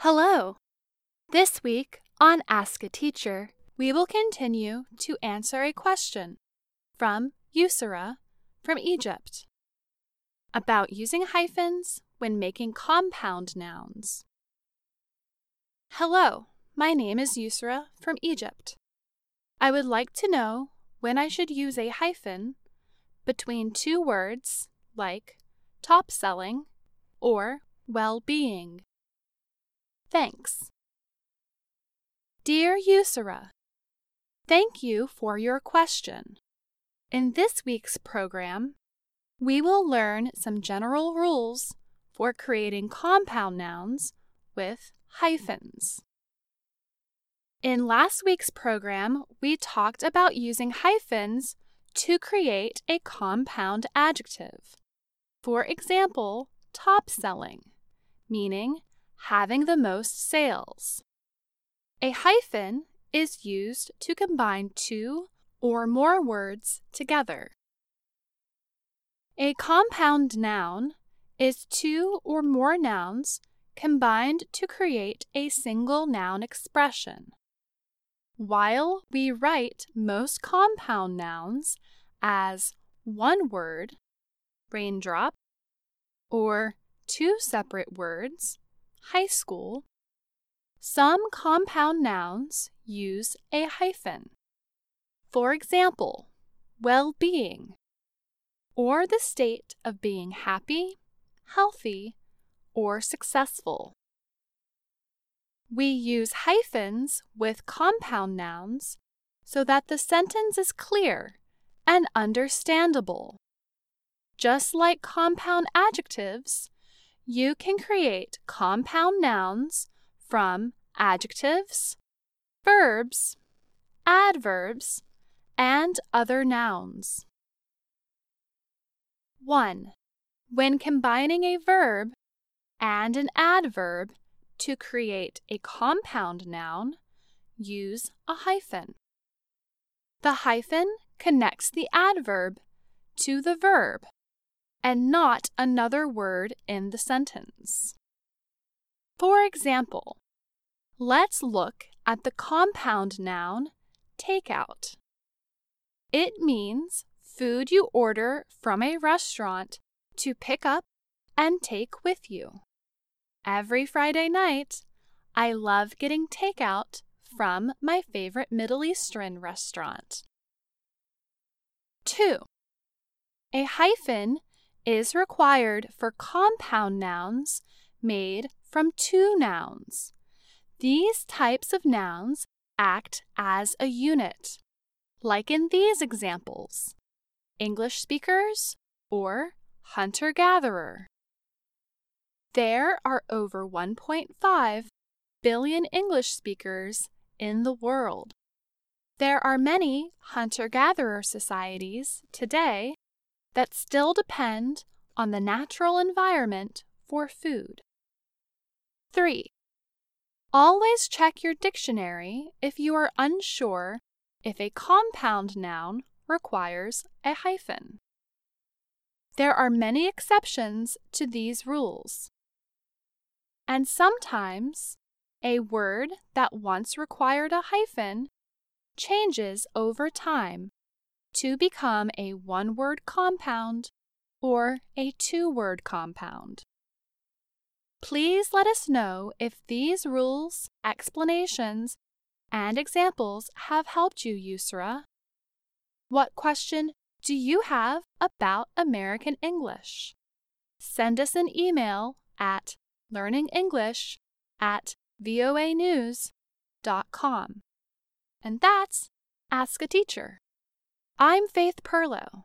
Hello! This week on Ask a Teacher, we will continue to answer a question from Yusra from Egypt about using hyphens when making compound nouns. Hello, my name is Yusra from Egypt. I would like to know when I should use a hyphen between two words like top selling or well being. Thanks. Dear Yusra, thank you for your question. In this week's program, we will learn some general rules for creating compound nouns with hyphens. In last week's program, we talked about using hyphens to create a compound adjective. For example, top selling, meaning having the most sales. A hyphen is used to combine two or more words together. A compound noun is two or more nouns combined to create a single noun expression. While we write most compound nouns as one word, raindrop, or two separate words, high school, some compound nouns use a hyphen. For example, well being, or the state of being happy, healthy, or successful. We use hyphens with compound nouns so that the sentence is clear and understandable. Just like compound adjectives, you can create compound nouns from adjectives, verbs, adverbs, and other nouns. 1. When combining a verb and an adverb to create a compound noun, use a hyphen. The hyphen connects the adverb to the verb and not another word in the sentence. For example, let's look at the compound noun takeout. It means food you order from a restaurant to pick up and take with you. Every Friday night, I love getting takeout from my favorite Middle Eastern restaurant. 2. A hyphen is required for compound nouns made from two nouns. These types of nouns act as a unit, like in these examples English speakers or hunter gatherer. There are over 1.5 billion English speakers in the world. There are many hunter gatherer societies today that still depend on the natural environment for food. 3. Always check your dictionary if you are unsure if a compound noun requires a hyphen. There are many exceptions to these rules. And sometimes a word that once required a hyphen changes over time to become a one word compound or a two word compound. Please let us know if these rules, explanations, and examples have helped you, Yusra. What question do you have about American English? Send us an email at learningenglish at voanews.com. And that's Ask a Teacher. I'm Faith Pirlo.